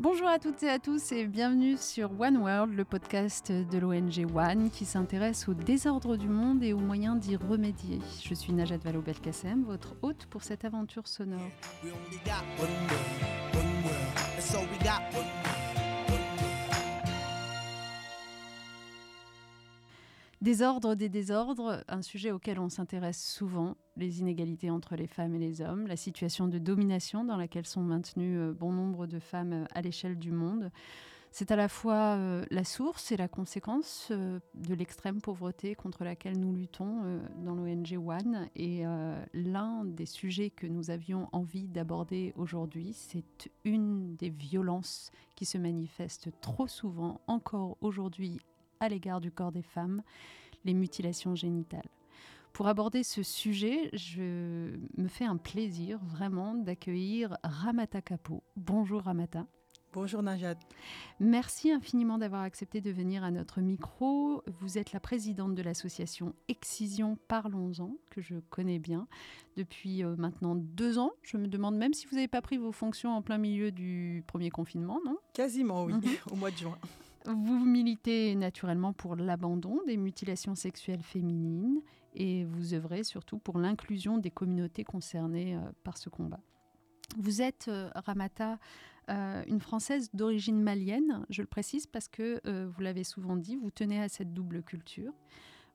Bonjour à toutes et à tous et bienvenue sur One World, le podcast de l'ONG One qui s'intéresse au désordre du monde et aux moyens d'y remédier. Je suis Najat Vallaud-Belkacem, votre hôte pour cette aventure sonore. Désordre des désordres, un sujet auquel on s'intéresse souvent, les inégalités entre les femmes et les hommes, la situation de domination dans laquelle sont maintenues euh, bon nombre de femmes euh, à l'échelle du monde. C'est à la fois euh, la source et la conséquence de l'extrême pauvreté contre laquelle nous luttons dans l'ONG One. Et l'un des sujets que nous avions envie d'aborder aujourd'hui, c'est une des violences qui se manifestent trop souvent encore aujourd'hui à l'égard du corps des femmes, les mutilations génitales. Pour aborder ce sujet, je me fais un plaisir vraiment d'accueillir Ramata Kapo. Bonjour Ramata. Bonjour Najat. Merci infiniment d'avoir accepté de venir à notre micro. Vous êtes la présidente de l'association Excision Parlons-en, que je connais bien depuis euh, maintenant deux ans. Je me demande même si vous n'avez pas pris vos fonctions en plein milieu du premier confinement, non? Quasiment, oui, mhm. au mois de juin. Vous militez naturellement pour l'abandon des mutilations sexuelles féminines et vous œuvrez surtout pour l'inclusion des communautés concernées euh, par ce combat. Vous êtes, euh, Ramata, euh, une Française d'origine malienne, je le précise parce que, vous l'avez souvent dit, vous tenez à cette double culture.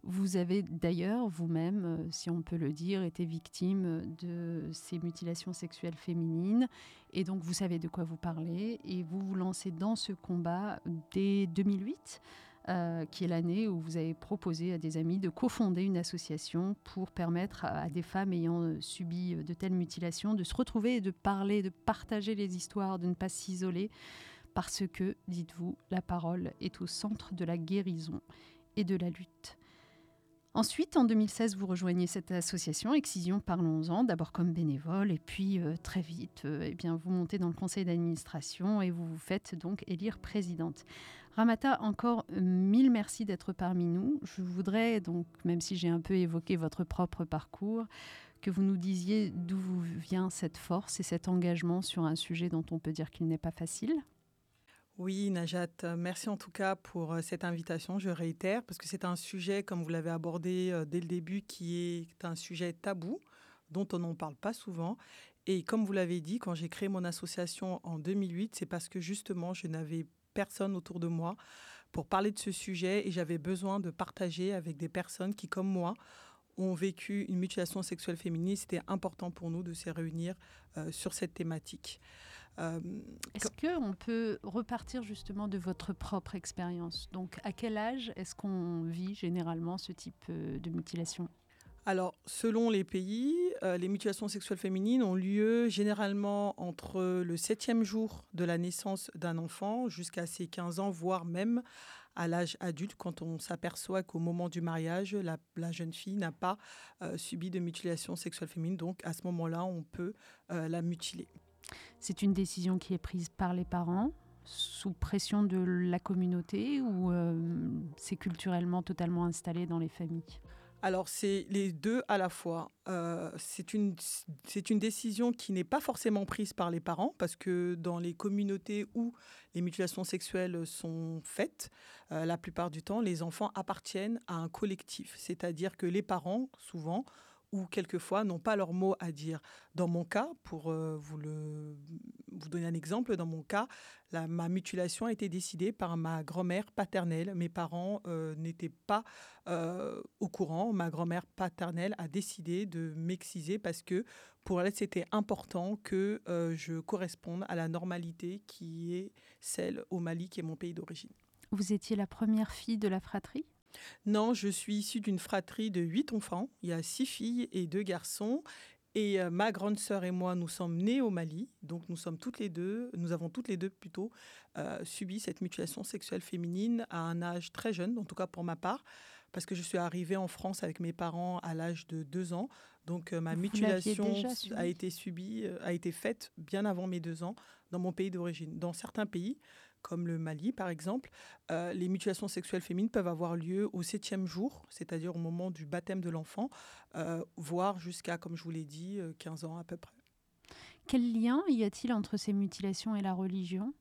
Vous avez d'ailleurs vous-même, euh, si on peut le dire, été victime de ces mutilations sexuelles féminines et donc vous savez de quoi vous parlez et vous vous lancez dans ce combat dès 2008. Euh, qui est l'année où vous avez proposé à des amis de cofonder une association pour permettre à, des femmes ayant subi de telles mutilations de se retrouver et de parler, de partager les histoires, de ne pas s'isoler, parce que, dites-vous, la parole est au centre de la guérison et de la lutte. Ensuite, en 2016, vous rejoignez cette association Excision Parlons-en, d'abord comme bénévole, et puis euh, très vite, euh, eh bien, vous montez dans le conseil d'administration et vous vous faites donc élire présidente. Ramata, encore euh, mille merci d'être parmi nous. Je voudrais donc, même si j'ai un peu évoqué votre propre parcours, que vous nous disiez d'où vient cette force et cet engagement sur un sujet dont on peut dire qu'il n'est pas facile. Oui, Najat, merci en tout cas pour euh, cette invitation. Je réitère parce que c'est un sujet, comme vous l'avez abordé euh, dès le début, qui est un sujet tabou dont on n'en parle pas souvent. Et comme vous l'avez dit, quand j'ai créé mon association en 2008, c'est parce que justement, je n'avais personne autour de moi pour parler de ce sujet et j'avais besoin de partager avec des personnes qui, comme moi, ont vécu une mutilation sexuelle féminine. C'était important pour nous de se réunir euh, sur cette thématique. Euh, est-ce qu'on peut repartir justement de votre propre expérience? Donc, à quel âge est-ce qu'on vit généralement ce type euh, de mutilation? Alors, selon les pays, les mutilations sexuelles féminines ont lieu généralement entre le septième jour de la naissance d'un enfant jusqu'à ses 15 ans, voire même à l'âge adulte, quand on s'aperçoit qu'au moment du mariage, la, jeune fille n'a pas subi de mutilation sexuelle féminine. Donc, à ce moment-là, on peut la mutiler. C'est une décision qui est prise par les parents sous pression de la communauté ou euh, c'est culturellement totalement installé dans les familles? Alors c'est les deux à la fois. Euh, c'est une, une décision qui n'est pas forcément prise par les parents parce que dans les communautés où les mutilations sexuelles sont faites, euh, la plupart du temps, les enfants appartiennent à un collectif. C'est-à-dire que les parents, souvent, ou quelquefois n'ont pas leur mot à dire. Dans mon cas, pour euh, vous, le, vous donner un exemple, dans mon cas, ma mutilation a été décidée par ma grand-mère paternelle. Mes parents euh, n'étaient pas euh, au courant. Ma grand-mère paternelle a décidé de m'exciser parce que pour elle, c'était important que je corresponde à la normalité qui est celle au Mali, qui est mon pays d'origine. Vous étiez la première fille de la fratrie? Non, je suis issue d'une fratrie de huit enfants. Il y a six filles et deux garçons. Et euh, ma grande sœur et moi, nous sommes nés au Mali, donc nous sommes toutes les deux, nous avons toutes les deux plutôt euh, subi cette mutilation sexuelle féminine à un âge très jeune, en tout cas pour ma part, parce que je suis arrivée en France avec mes parents à l'âge de deux ans, donc euh, ma mutilation a été subie, a été faite bien avant mes deux ans dans mon pays d'origine. Dans certains pays, comme le Mali par exemple, euh, les mutilations sexuelles féminines peuvent avoir lieu au septième jour, c'est-à-dire au moment du baptême de l'enfant, euh, voire jusqu'à, comme je vous l'ai dit, 15 euh, ans à peu près. Quel lien y a-t-il entre ces mutilations et la religion?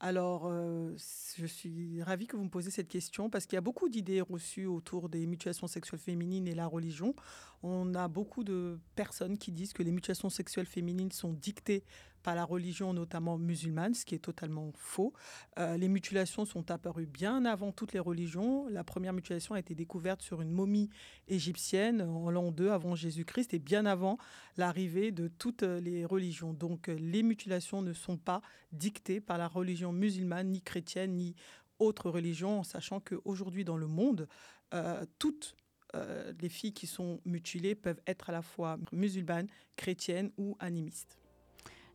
Alors, euh, je suis ravie que vous me posiez cette question parce qu'il y a beaucoup d'idées reçues autour des mutilations sexuelles féminines et la religion. On a beaucoup de personnes qui disent que les mutilations sexuelles féminines sont dictées par la religion, notamment musulmane, ce qui est totalement faux. Euh, les mutilations sont apparues bien avant toutes les religions. La première mutilation a été découverte sur une momie égyptienne en l'an 2 avant Jésus-Christ et bien avant l'arrivée de toutes les religions. Donc les mutilations ne sont pas dictées par la religion musulmane, ni chrétienne, ni autre religion, en sachant qu'aujourd'hui dans le monde, euh, toutes euh, les filles qui sont mutilées peuvent être à la fois musulmanes, chrétiennes ou animistes.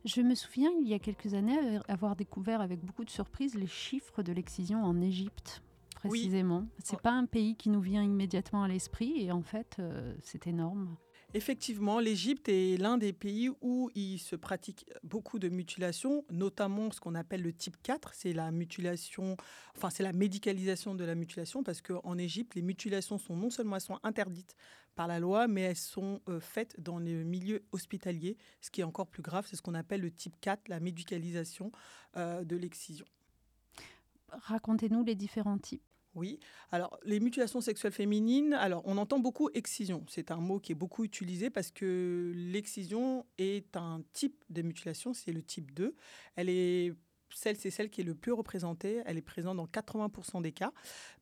Je me souviens, il y a quelques années, avoir découvert avec beaucoup de surprise les chiffres de l'excision en Égypte, précisément. Ce C'est pas un pays qui nous vient immédiatement à l'esprit, et en fait, euh, c'est énorme. Effectivement, l'Égypte est l'un des pays où il se pratique beaucoup de mutilations, notamment ce qu'on appelle le type 4, c'est la mutilation, enfin c'est la médicalisation de la mutilation, parce qu'en Égypte, les mutilations sont non seulement interdites par la loi, mais elles sont euh, faites dans les milieux hospitaliers. Ce qui est encore plus grave, c'est ce qu'on appelle le type 4, la médicalisation euh, de l'excision. Racontez-nous les différents types. Oui, alors les mutilations sexuelles féminines, alors on entend beaucoup excision. C'est un mot qui est beaucoup utilisé parce que l'excision est un type de mutilation, c'est le type 2. Elle est celle, c'est celle qui est le plus représentée. Elle est présente dans 80% des cas.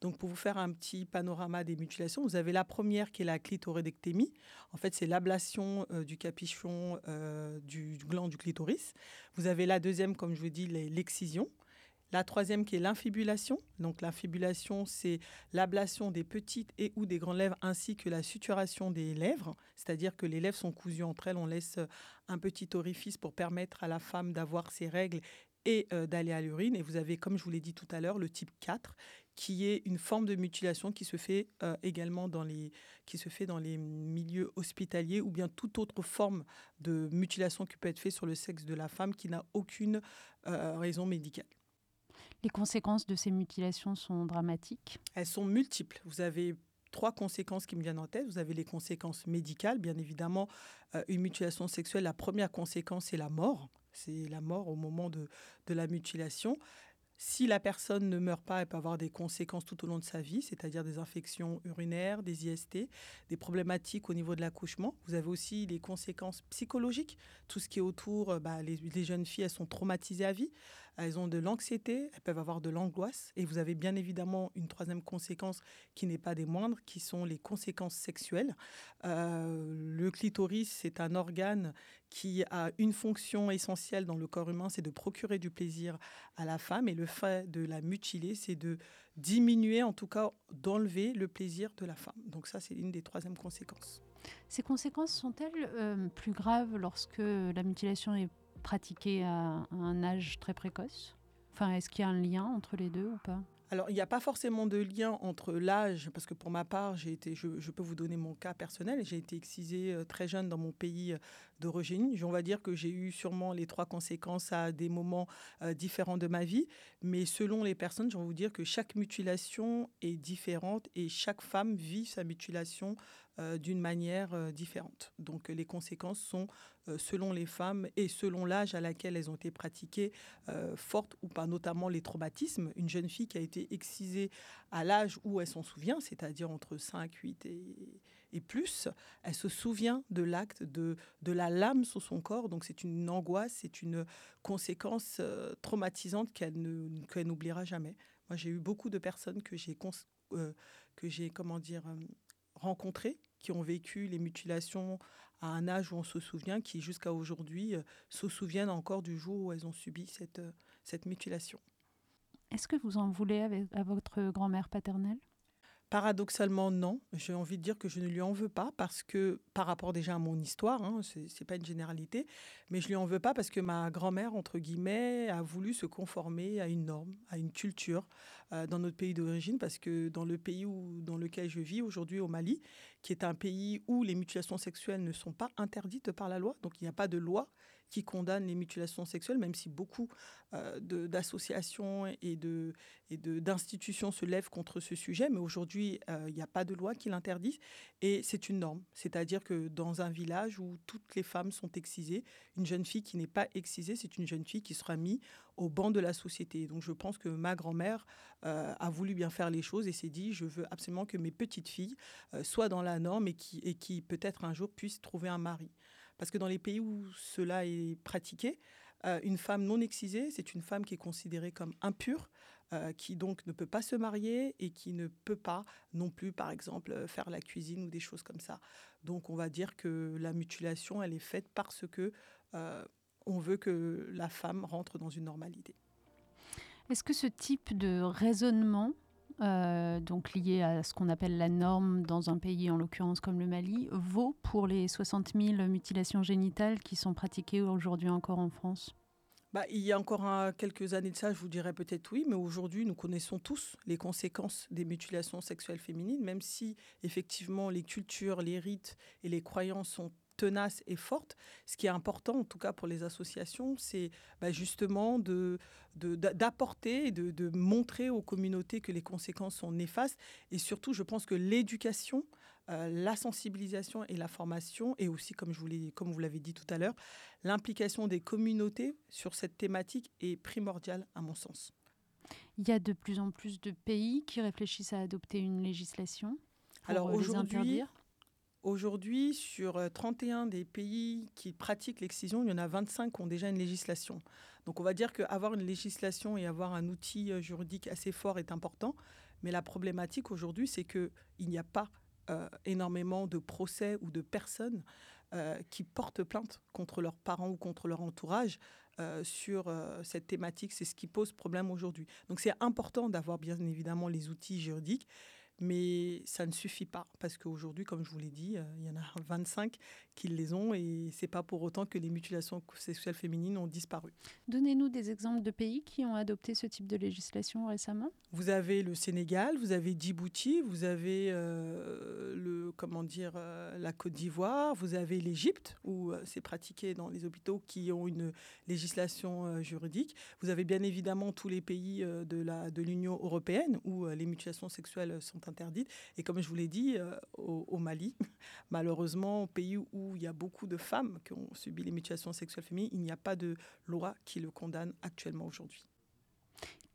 Donc, pour vous faire un petit panorama des mutilations, vous avez la première qui est la clitoridectémie. En fait, c'est l'ablation euh, du capuchon euh, du, gland du clitoris. Vous avez la deuxième, comme je vous dis, l'excision. La troisième qui est l'infibulation. Donc l'infibulation, c'est l'ablation des petites et ou des grandes lèvres ainsi que la suturation des lèvres. C'est-à-dire que les lèvres sont cousues entre elles. On laisse un petit orifice pour permettre à la femme d'avoir ses règles et euh, d'aller à l'urine. Et vous avez, comme je vous l'ai dit tout à l'heure, le type 4 qui est une forme de mutilation qui se fait euh, également dans les, milieux hospitaliers ou bien toute autre forme de mutilation qui peut être faite sur le sexe de la femme qui n'a aucune euh, raison médicale. Les conséquences de ces mutilations sont dramatiques Elles sont multiples. Vous avez trois conséquences qui me viennent en tête. Vous avez les conséquences médicales, bien évidemment. Euh, une mutilation sexuelle, la première conséquence, c'est la mort. C'est la mort au moment de, de la mutilation. Si la personne ne meurt pas, elle peut avoir des conséquences tout au long de sa vie, c'est-à-dire des infections urinaires, des IST, des problématiques au niveau de l'accouchement. Vous avez aussi les conséquences psychologiques, tout ce qui est autour. Euh, bah, les, les, jeunes filles, elles sont traumatisées à vie elles ont de l'anxiété, elles peuvent avoir de l'angoisse. Et vous avez bien évidemment une troisième conséquence qui n'est pas des moindres, qui sont les conséquences sexuelles. Euh, le clitoris, c'est un organe qui a une fonction essentielle dans le corps humain, c'est de procurer du plaisir à la femme. Et le fait de la mutiler, c'est de diminuer, en tout cas d'enlever le plaisir de la femme. Donc ça, c'est une des troisièmes conséquences. Ces conséquences sont-elles euh, plus graves lorsque la mutilation est pratiquer à, un âge très précoce? Enfin, est-ce qu'il y a un lien entre les deux ou pas? Alors, il n'y a pas forcément de lien entre l'âge, parce que pour ma part, j'ai été, je, peux vous donner mon cas personnel, j'ai été excisée euh, très jeune dans mon pays euh, d'origine. On va dire que j'ai eu sûrement les trois conséquences à des moments euh, différents de ma vie, mais selon les personnes, je vais vous dire que chaque mutilation est différente et chaque femme vit sa mutilation euh, d'une manière euh, différente. Donc les conséquences sont selon les femmes et selon l'âge à laquelle elles ont été pratiquées, fortes ou pas, notamment les traumatismes. Une jeune fille qui a été excisée à l'âge où elle s'en souvient, c'est-à-dire entre 5, 8 et, et, plus, elle se souvient de l'acte, de, de la lame sur son corps. Donc c'est une angoisse, c'est une conséquence traumatisante qu'elle n'oubliera jamais. Moi, j'ai eu beaucoup de personnes que j'ai que j'ai comment dire rencontrées qui ont vécu les mutilations à un âge où on se souvient, qui jusqu'à aujourd'hui euh, se souviennent encore du jour où elles ont subi cette, euh, cette mutilation. Est-ce que vous en voulez à votre grand-mère paternelle? Paradoxalement, non. J'ai envie de dire que je ne lui en veux pas parce que, par rapport déjà à mon histoire, hein, ce n'est pas une généralité, mais je lui en veux pas parce que ma grand-mère, entre guillemets, a voulu se conformer à une norme, à une culture euh, dans notre pays d'origine parce que dans le pays où, dans lequel je vis aujourd'hui, au Mali, qui est un pays où les mutilations sexuelles ne sont pas interdites par la loi, donc il n'y a pas de loi qui condamne les mutilations sexuelles, même si beaucoup euh, d'associations et de d'institutions se lèvent contre ce sujet. Mais aujourd'hui, euh, il n'y a pas de loi qui l'interdise et c'est une norme. C'est-à-dire que dans un village où toutes les femmes sont excisées, une jeune fille qui n'est pas excisée, c'est une jeune fille qui sera mise au banc de la société. Donc je pense que ma grand-mère a voulu bien faire les choses et s'est dit je veux absolument que mes petites filles soient dans la norme et qui, et qui peut-être un jour puissent trouver un mari. Parce que dans les pays où cela est pratiqué, une femme non excisée, c'est une femme qui est considérée comme impure, euh, qui donc ne peut pas se marier et qui ne peut pas non plus, par exemple, faire la cuisine ou des choses comme ça. Donc on va dire que la mutilation, elle est faite parce que euh, on veut que la femme rentre dans une normalité. Est-ce que ce type de raisonnement, euh, donc lié à ce qu'on appelle la norme dans un pays, en l'occurrence comme le Mali, vaut pour les 60 000 mutilations génitales qui sont pratiquées aujourd'hui encore en France? Bah, il y a encore quelques années de ça, je vous dirais peut-être oui, mais aujourd'hui, nous connaissons tous les conséquences des mutilations sexuelles féminines, même si effectivement les cultures, les rites et les croyances sont tenaces et fortes. Ce qui est important, en tout cas pour les associations, c'est bah, justement de, d'apporter et de, de, montrer aux communautés que les conséquences sont néfastes. Et surtout, je pense que l'éducation euh, la sensibilisation et la formation, et aussi, comme, je vous comme vous l'avez dit tout à l'heure, l'implication des communautés sur cette thématique est primordiale à mon sens. Il y a de plus en plus de pays qui réfléchissent à adopter une législation. Alors euh, aujourd'hui, aujourd'hui, sur 31 euh, des pays qui pratiquent l'excision, il y en a 25 qui ont déjà une législation. Donc on va dire qu'avoir une législation et avoir un outil juridique assez fort est important. Mais la problématique aujourd'hui, c'est qu'il n'y a pas euh, énormément de procès ou de personnes euh, qui portent plainte contre leurs parents ou contre leur entourage euh, sur cette thématique. C'est ce qui pose problème aujourd'hui. Donc c'est important d'avoir bien évidemment les outils juridiques, mais ça ne suffit pas parce qu'aujourd'hui, comme je vous l'ai dit, euh, il y en a 25 qui les ont et c'est pas pour autant que les mutilations sexuelles féminines ont disparu. Donnez-nous des exemples de pays qui ont adopté ce type de législation récemment. Vous avez le Sénégal, vous avez Djibouti, vous avez euh, le comment dire euh, la Côte d'Ivoire, vous avez l'Égypte où c'est pratiqué dans les hôpitaux qui ont une législation juridique. Vous avez bien évidemment tous les pays de la de l'Union européenne où les mutilations sexuelles sont interdite. Et comme je vous l'ai dit, euh, au, Mali, malheureusement, au pays où il y a beaucoup de femmes qui ont subi les mutilations sexuelles féminines, il n'y a pas de loi qui le condamne actuellement aujourd'hui.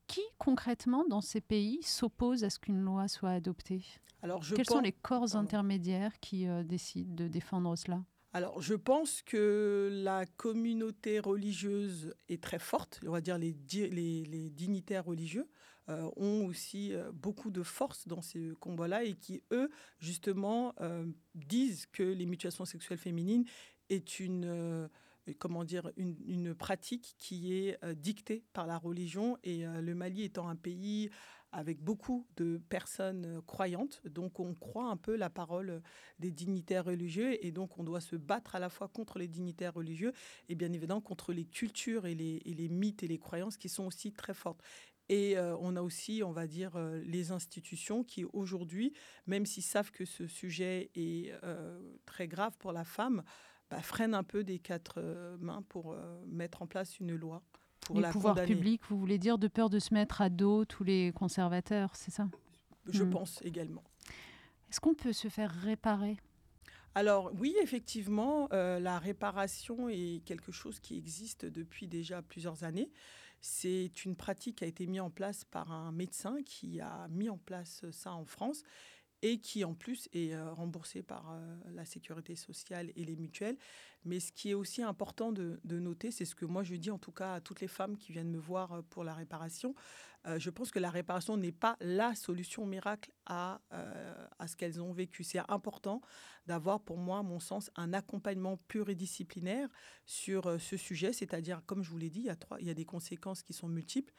Qui concrètement dans ces pays s'oppose à ce qu'une loi soit adoptée? Alors, je Quels sont les corps intermédiaires qui euh, décident de défendre cela? Alors, je pense que la communauté religieuse est très forte, on va dire les, les, les dignitaires religieux. Euh, ont aussi euh, beaucoup de force dans ces combats-là et qui, eux, justement, euh, disent que les mutilations sexuelles féminines est une comment dire, une, pratique qui est dictée par la religion. Et le Mali étant un pays avec beaucoup de personnes croyantes, donc on croit un peu la parole des dignitaires religieux, et donc on doit se battre à la fois contre les dignitaires religieux et bien évidemment contre les cultures et les, et les mythes et les croyances qui sont aussi très fortes. Et euh, on a aussi, on va dire, euh, les institutions qui aujourd'hui, même s'ils savent que ce sujet est euh, très grave pour la femme, bah, freinent un peu des quatre mains pour mettre en place une loi. Pour les pouvoirs publics, vous voulez dire, de peur de se mettre à dos tous les conservateurs, c'est ça? Je hmm. pense également. Est-ce qu'on peut se faire réparer? Alors oui, effectivement, la réparation est quelque chose qui existe depuis déjà plusieurs années. C'est une pratique qui a été mise en place par un médecin qui a mis en place ça en France et qui en plus est euh, remboursé par euh, la sécurité sociale et les mutuelles. Mais ce qui est aussi important de, noter, c'est ce que moi je dis en tout cas à toutes les femmes qui viennent me voir euh, pour la réparation. je pense que la réparation n'est pas la solution miracle à, à ce qu'elles ont vécu. C'est important d'avoir pour moi, à mon sens, un accompagnement pluridisciplinaire sur ce sujet, c'est-à-dire, comme je vous l'ai dit, il y, a trois, il y a des conséquences qui sont multiples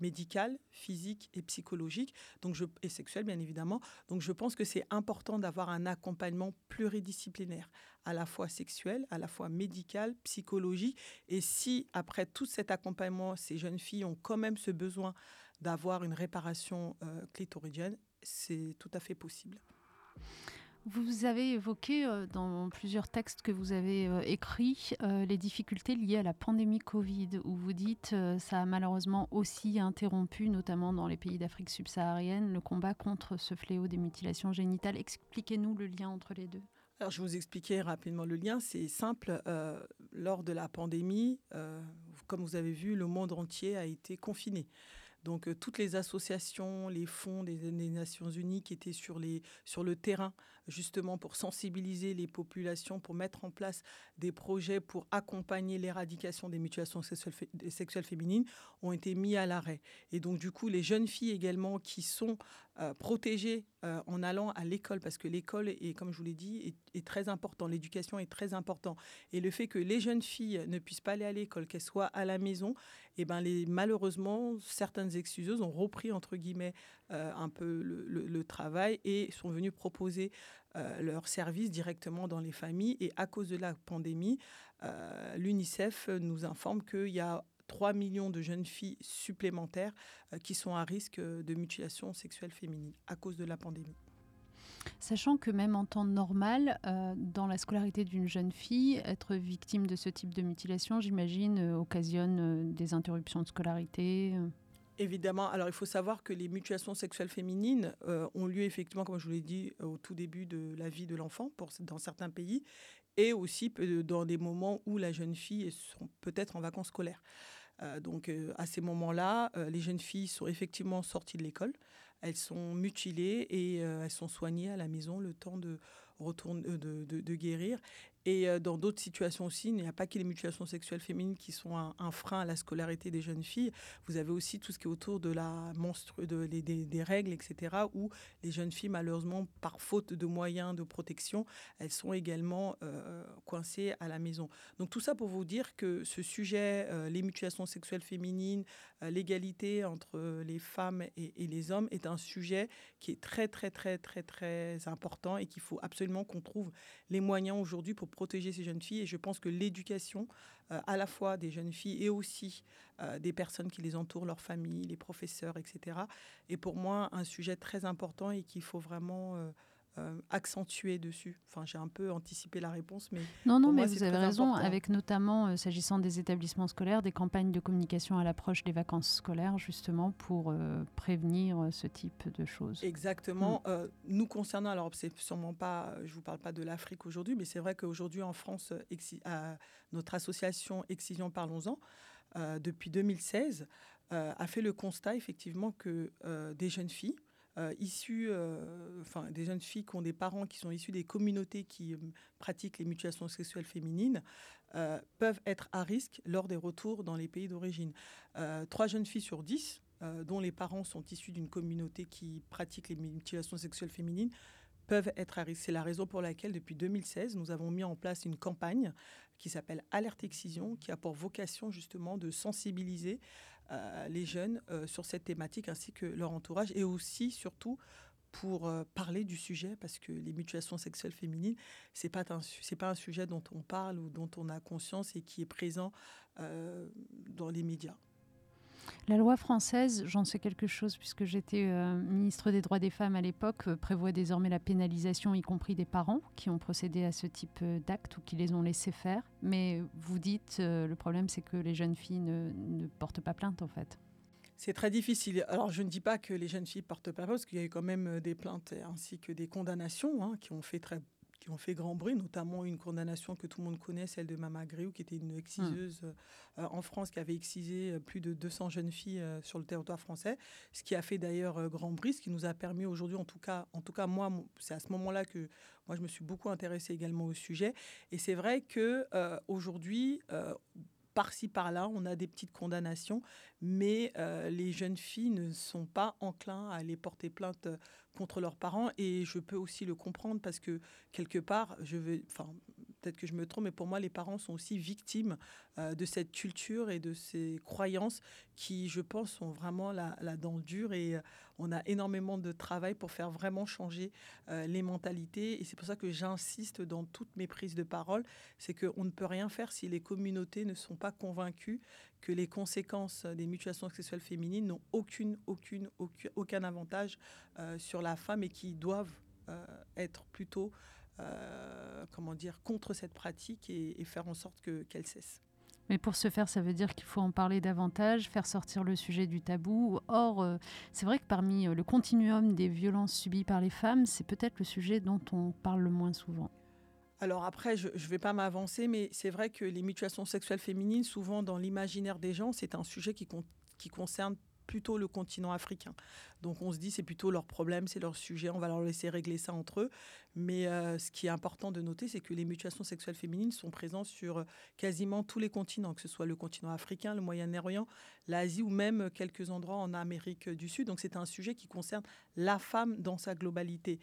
médicale, physique et psychologique, donc je, et sexuelle bien évidemment. Donc je pense que c'est important d'avoir un accompagnement pluridisciplinaire, à la fois sexuel, à la fois médical, psychologique. Et si après tout cet accompagnement, ces jeunes filles ont quand même ce besoin d'avoir une réparation euh, clitoridienne, c'est tout à fait possible. Vous avez évoqué euh, dans plusieurs textes que vous avez euh, écrits euh, les difficultés liées à la pandémie Covid, où vous dites ça a malheureusement aussi interrompu, notamment dans les pays d'Afrique subsaharienne, le combat contre ce fléau des mutilations génitales. Expliquez-nous le lien entre les deux. Alors, je vous expliquer rapidement le lien. C'est simple. lors de la pandémie, comme vous avez vu, le monde entier a été confiné. Donc toutes les associations, les fonds des, Nations Unies qui étaient sur, les, sur le terrain justement pour sensibiliser les populations, pour mettre en place des projets pour accompagner l'éradication des mutilations sexuelles, féminines, ont été mis à l'arrêt. Et donc, du coup, les jeunes filles également qui sont euh, protégées euh, en allant à l'école, parce que l'école, est, comme je vous l'ai dit, est, très important, l'éducation est très important. Et le fait que les jeunes filles ne puissent pas aller à l'école, qu'elles soient à la maison, et eh ben les, malheureusement, certaines excuseuses ont repris, entre guillemets, euh, un peu le, le, travail et sont venues proposer euh, leurs services directement dans les familles. Et à cause de la pandémie, euh, l'UNICEF nous informe qu'il y a 3 millions de jeunes filles supplémentaires euh, qui sont à risque de mutilation sexuelle féminine à cause de la pandémie. Sachant que même en temps normal, dans la scolarité d'une jeune fille, être victime de ce type de mutilation, j'imagine, occasionne des interruptions de scolarité. Évidemment. Alors, il faut savoir que les mutilations sexuelles féminines euh, ont lieu effectivement, comme je vous l'ai dit, au tout début de la vie de l'enfant dans certains pays et aussi dans des moments où la jeune fille est peut-être en vacances scolaires. Euh, donc, euh, à ces moments-là, les jeunes filles sont effectivement sorties de l'école. Elles sont mutilées et elles sont soignées à la maison le temps de, retourner, de, de guérir. Et euh, dans d'autres situations aussi, il n'y a pas que les mutilations sexuelles féminines qui sont un, frein à la scolarité des jeunes filles. Vous avez aussi tout ce qui est autour de la de, des, règles, etc., où les jeunes filles, malheureusement, par faute de moyens de protection, elles sont également euh, coincées à la maison. Donc tout ça pour vous dire que ce sujet, euh, les mutilations sexuelles féminines, l'égalité entre les femmes et les hommes, est un sujet qui est très, très, très, très, très important et qu'il faut absolument qu'on trouve les moyens aujourd'hui pour protéger ces jeunes filles. Et je pense que l'éducation, euh, à la fois des jeunes filles et aussi euh, des personnes qui les entourent, leurs familles, les professeurs, etc., est pour moi un sujet très important et qu'il faut vraiment euh, euh, accentuer dessus. Enfin, j'ai un peu anticipé la réponse, mais non, non, mais vous avez raison. Avec notamment, euh, s'agissant des établissements scolaires, des campagnes de communication à l'approche des vacances scolaires, justement pour euh, prévenir ce type de choses. Exactement. Mm. nous concernant, alors c'est sûrement pas, je vous parle pas de l'Afrique aujourd'hui, mais c'est vrai qu'aujourd'hui en France, notre association Excision Parlons-en, depuis 2016, a fait le constat effectivement que des jeunes filles euh, issus, euh, enfin des jeunes filles qui ont des parents qui sont issus des communautés qui euh, pratiquent les mutilations sexuelles féminines, peuvent être à risque lors des retours dans les pays d'origine. Trois jeunes filles sur dix, dont les parents sont issus d'une communauté qui pratique les mutilations sexuelles féminines, peuvent être à risque. C'est la raison pour laquelle, depuis 2016, nous avons mis en place une campagne qui s'appelle Alerte Excision, qui a pour vocation justement de sensibiliser les jeunes euh, sur cette thématique ainsi que leur entourage et aussi surtout pour euh, parler du sujet parce que les mutilations sexuelles féminines c'est pas c'est pas un sujet dont on parle ou dont on a conscience et qui est présent dans les médias. La loi française, j'en sais quelque chose puisque j'étais euh, ministre des droits des femmes à l'époque, euh, prévoit désormais la pénalisation, y compris des parents qui ont procédé à ce type euh, d'actes ou qui les ont laissés faire. Mais vous dites, le problème c'est que les jeunes filles ne, portent pas plainte en fait. C'est très difficile. Alors, je ne dis pas que les jeunes filles portent pas plainte, parce qu'il y a eu quand même des plaintes ainsi que des condamnations hein, qui ont fait très qui ont fait grand bruit, notamment une condamnation que tout le monde connaît, celle de Mama Griou, qui était une exciseuse euh, en France, qui avait excisé euh, plus de 200 jeunes filles euh, sur le territoire français, ce qui a fait d'ailleurs grand bruit, ce qui nous a permis aujourd'hui, en tout cas, en tout cas moi, c'est à ce moment-là que moi je me suis beaucoup intéressée également au sujet. Et c'est vrai que aujourd'hui, par-ci par-là, on a des petites condamnations, mais les jeunes filles ne sont pas enclins à aller porter plainte contre leurs parents et je peux aussi le comprendre parce que quelque part, je veux, enfin, peut-être que je me trompe, mais pour moi, les parents sont aussi victimes euh, de cette culture et de ces croyances qui, je pense, sont vraiment la, la dent dure et euh, on a énormément de travail pour faire vraiment changer euh, les mentalités. Et c'est pour ça que j'insiste dans toutes mes prises de parole, c'est qu'on ne peut rien faire si les communautés ne sont pas convaincues que les conséquences des mutilations sexuelles féminines n'ont aucune, aucune, aucun, avantage euh, sur la femme et qui doivent être plutôt, euh, comment dire, contre cette pratique et, faire en sorte que, qu'elle cesse. Mais pour ce faire, ça veut dire qu'il faut en parler davantage, faire sortir le sujet du tabou. Or, c'est vrai que parmi le continuum des violences subies par les femmes, c'est peut-être le sujet dont on parle le moins souvent. alors après, je ne vais pas m'avancer, mais c'est vrai que les mutilations sexuelles féminines, souvent dans l'imaginaire des gens, c'est un sujet qui, qui concerne plutôt le continent africain. Donc on se dit c'est plutôt leur problème, c'est leur sujet, on va leur laisser régler ça entre eux. Mais euh, ce qui est important de noter, c'est que les mutilations sexuelles féminines sont présentes sur quasiment tous les continents, que ce soit le continent africain, le Moyen-Orient, l'Asie ou même quelques endroits en Amérique du Sud. Donc c'est un sujet qui concerne la femme dans sa globalité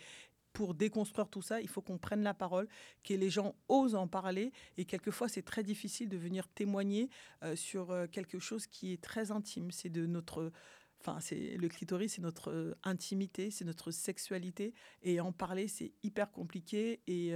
pour déconstruire tout ça, il faut qu'on prenne la parole, que les gens osent en parler. Et quelquefois, c'est très difficile de venir témoigner euh, sur euh, quelque chose qui est très intime. C'est de notre. Enfin, c'est le clitoris, c'est notre euh, intimité, c'est notre sexualité. Et en parler, c'est hyper compliqué. Et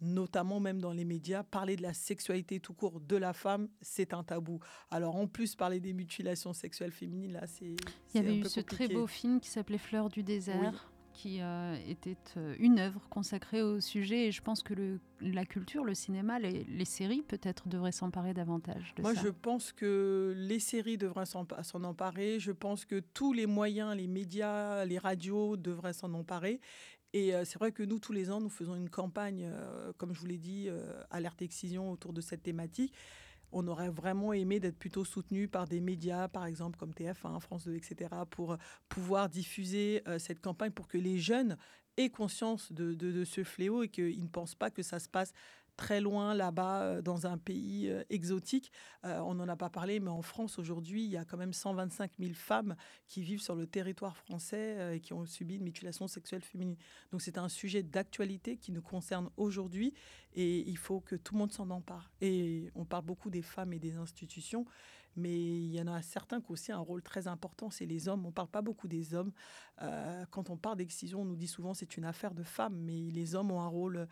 notamment même dans les médias, parler de la sexualité tout court de la femme, c'est un tabou. Alors en plus, parler des mutilations sexuelles féminines, là, c'est. Il y avait eu ce très beau film qui s'appelait Fleurs du désert qui euh, était euh, une œuvre consacrée au sujet. Et je pense que le, la culture, le cinéma, les, les séries peut-être devraient s'emparer davantage de Moi, je pense que les séries devraient s'en emparer. Je pense que tous les moyens, les médias, les radios devraient s'en emparer. Et euh, c'est vrai que nous, tous les ans, nous faisons une campagne, comme je vous l'ai dit, Alerte Excision autour de cette thématique on aurait vraiment aimé d'être plutôt soutenu par des médias, par exemple comme TF1, France 2, etc., pour pouvoir diffuser euh, cette campagne pour que les jeunes aient conscience de, de ce fléau et qu'ils ne pensent pas que ça se passe très loin là-bas, euh, dans un pays euh, exotique. Euh, on n'en a pas parlé, mais en France aujourd'hui, il y a quand même 125 000 femmes qui vivent sur le territoire français et qui ont subi une mutilation sexuelle féminine. Donc c'est un sujet d'actualité qui nous concerne aujourd'hui et il faut que tout le monde s'en empare. Et on parle beaucoup des femmes et des institutions, mais il y en a certains qui ont aussi un rôle très important, c'est les hommes. On ne parle pas beaucoup des hommes. quand on parle d'excision, on nous dit souvent c'est une affaire de femmes, mais les hommes ont un rôle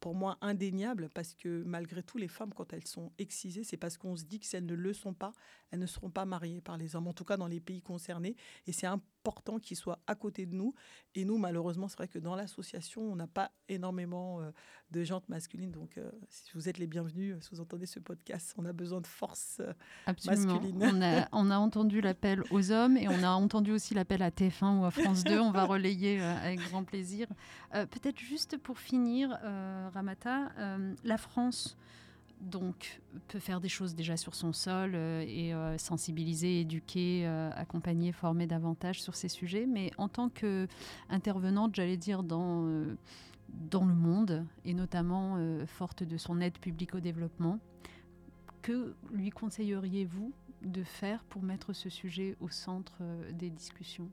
pour moi indéniable parce que malgré tout, les femmes, quand elles sont excisées, c'est parce qu'on se dit que si elles ne le sont pas, elles ne seront pas mariées par les hommes, en tout cas dans les pays concernés. Et c'est important qu'ils soient à côté de nous. Et nous, malheureusement, c'est vrai que dans l'association, on n'a pas énormément euh, de jantes masculines. Donc, euh, si vous êtes les bienvenus, euh, si vous entendez ce podcast, on a besoin de force masculine. On a, on a entendu l'appel aux hommes et on a entendu aussi l'appel à TF1 ou à France 2. On va relayer avec grand plaisir. Peut-être juste pour finir, Ramata, la France donc peut faire des choses déjà sur son sol euh, et euh, sensibiliser, éduquer, euh, accompagner, former davantage sur ces sujets. Mais en tant qu'intervenante, j'allais dire, dans, dans le monde, et notamment forte de son aide publique au développement, que lui conseilleriez-vous de faire pour mettre ce sujet au centre des discussions?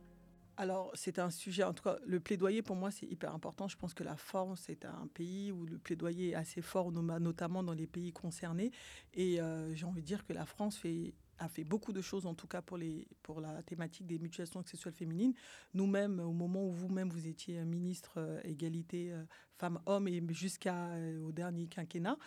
Alors, c'est un sujet, en tout cas, le plaidoyer pour moi, c'est hyper important. Je pense que la France est un pays où le plaidoyer est assez fort, notamment dans les pays concernés. Et euh, j'ai envie de dire que la France a fait beaucoup de choses, en tout cas pour, les, pour la thématique des mutilations sexuelles féminines. Nous-mêmes, au moment où vous-même vous étiez ministre euh, égalité euh, femmes-hommes et jusqu'au dernier quinquennat,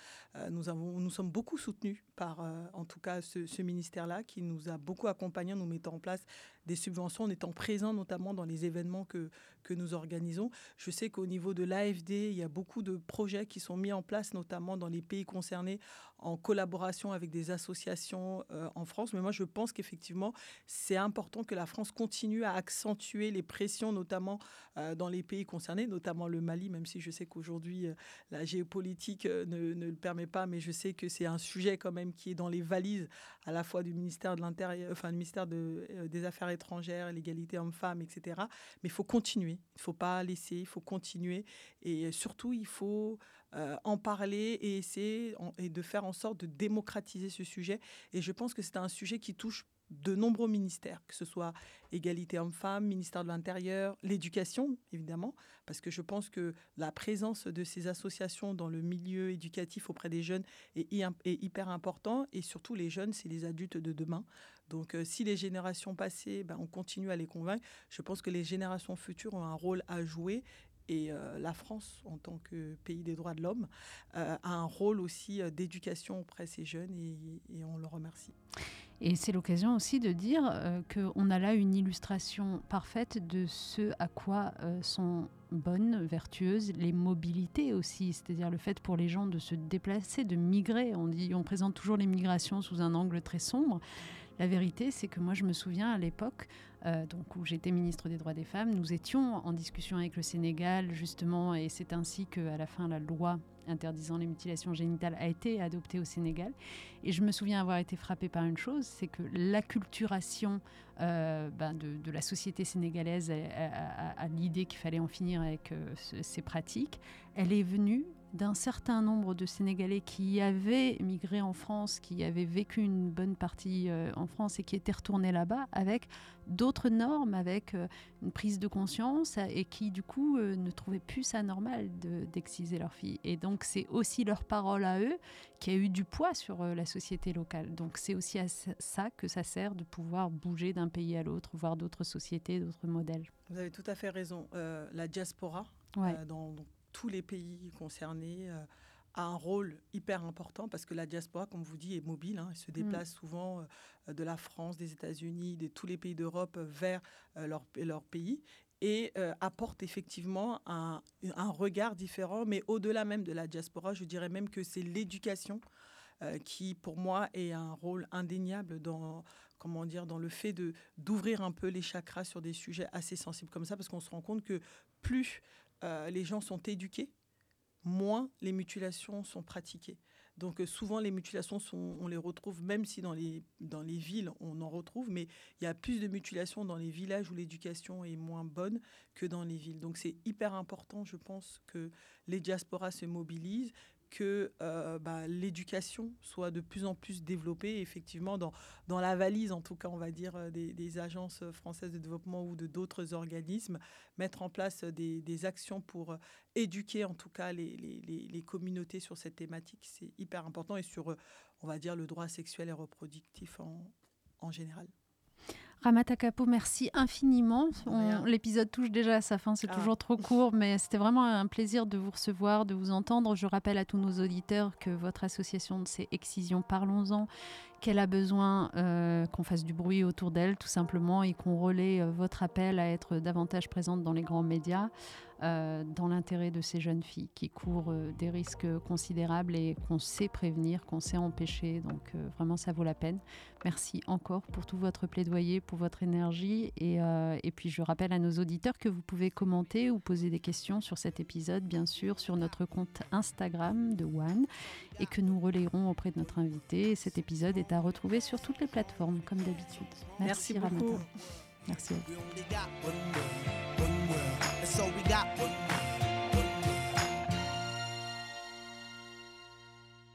nous, avons, nous sommes beaucoup soutenus par, en tout cas, ce, ministère-là qui nous a beaucoup accompagnés en nous mettant en place des subventions en étant présent notamment dans les événements que, que nous organisons. Je sais qu'au niveau de l'AFD, il y a beaucoup de projets qui sont mis en place, notamment dans les pays concernés, en collaboration avec des associations euh, en France. Mais moi, je pense qu'effectivement, c'est important que la France continue à accentuer les pressions, notamment euh, dans les pays concernés, notamment le Mali, même si je sais qu'aujourd'hui, euh, la géopolitique ne, ne, le permet pas, mais je sais que c'est un sujet quand même qui est dans les valises à la fois du ministère de l'Intérieur, enfin, du ministère de, des Affaires étrangères, l'égalité homme-femme, etc. Mais il faut continuer. Il ne faut pas laisser, il faut continuer. Et surtout, il faut euh, en parler et essayer et de faire en sorte de démocratiser ce sujet. Et je pense que c'est un sujet qui touche de nombreux ministères, que ce soit égalité homme-femme, ministère de l'Intérieur, l'éducation, évidemment, parce que je pense que la présence de ces associations dans le milieu éducatif auprès des jeunes est, hyper important. Et surtout, les jeunes, c'est les adultes de demain. Donc, euh, si les générations passées, ben, on continue à les convaincre, je pense que les générations futures ont un rôle à jouer. Et euh, la France, en tant que pays des droits de l'homme, euh, a un rôle aussi d'éducation auprès de ces jeunes et, on le remercie. Et c'est l'occasion aussi de dire qu'on a là une illustration parfaite de ce à quoi sont bonnes, vertueuses, les mobilités aussi, c'est-à-dire le fait pour les gens de se déplacer, de migrer. On, dit, on présente toujours les migrations sous un angle très sombre La vérité, c'est que moi, je me souviens à l'époque, euh, donc où j'étais ministre des droits des femmes, nous étions en discussion avec le Sénégal, justement, et c'est ainsi qu'à la fin, la loi interdisant les mutilations génitales a été adoptée au Sénégal. Et je me souviens avoir été frappée par une chose, c'est que l'acculturation euh, ben de, la société sénégalaise à, l'idée qu'il fallait en finir avec euh, ces pratiques, elle est venue d'un certain nombre de Sénégalais qui avaient migré en France, qui avaient vécu une bonne partie euh, en France et qui étaient retournés là-bas avec d'autres normes, avec euh, une prise de conscience et qui du coup euh, ne trouvaient plus ça normal d'exciser leur fille. Et donc c'est aussi leur parole à eux qui a eu du poids sur la société locale. Donc c'est aussi à ça que ça sert de pouvoir bouger d'un pays à l'autre, voir d'autres sociétés, d'autres modèles. Vous avez tout à fait raison. la diaspora, dans, dans tous les pays concernés euh, a un rôle hyper important parce que la diaspora, comme vous dites, est mobile. Hein, elle se mm. déplace souvent euh, de la France, des États-Unis, de tous les pays d'Europe vers euh, leur, leur, pays et apporte effectivement un, un, regard différent. Mais au-delà même de la diaspora, je dirais même que c'est l'éducation qui, pour moi, est un rôle indéniable dans comment dire dans le fait de d'ouvrir un peu les chakras sur des sujets assez sensibles comme ça parce qu'on se rend compte que plus euh, les gens sont éduqués, moins les mutilations sont pratiquées. Donc euh, souvent les mutilations, on les retrouve, même si dans les, dans les villes on en retrouve, mais il y a plus de mutilations dans les villages où l'éducation est moins bonne que dans les villes. Donc c'est hyper important, je pense, que les diasporas se mobilisent, que euh, bah, l'éducation soit de plus en plus développée, effectivement, dans, dans la valise, en tout cas, on va dire, euh, des, agences françaises de développement ou de d'autres organismes, mettre en place des, des, actions pour euh, éduquer, en tout cas, les, les, les communautés sur cette thématique. C'est hyper important et sur, on va dire, le droit sexuel et reproductif en, en général. Ramata Capo, merci infiniment. L'épisode touche déjà à sa fin, c'est ah. toujours trop court, mais c'était vraiment un plaisir de vous recevoir, de vous entendre. Je rappelle à tous nos auditeurs que votre association, c'est Excision Parlons-en, qu'elle a besoin euh, qu'on fasse du bruit autour d'elle, tout simplement, et qu'on relaie euh, votre appel à être davantage présente dans les grands médias. Euh, dans l'intérêt de ces jeunes filles qui courent des risques considérables et qu'on sait prévenir, qu'on sait empêcher. Donc vraiment, ça vaut la peine. Merci encore pour tout votre plaidoyer, pour votre énergie. Et, et, puis je rappelle à nos auditeurs que vous pouvez commenter ou poser des questions sur cet épisode, bien sûr, sur notre compte Instagram de One et que nous relayerons auprès de notre invité. cet épisode est à retrouver sur toutes les plateformes, comme d'habitude. Merci, Merci beaucoup. Merci.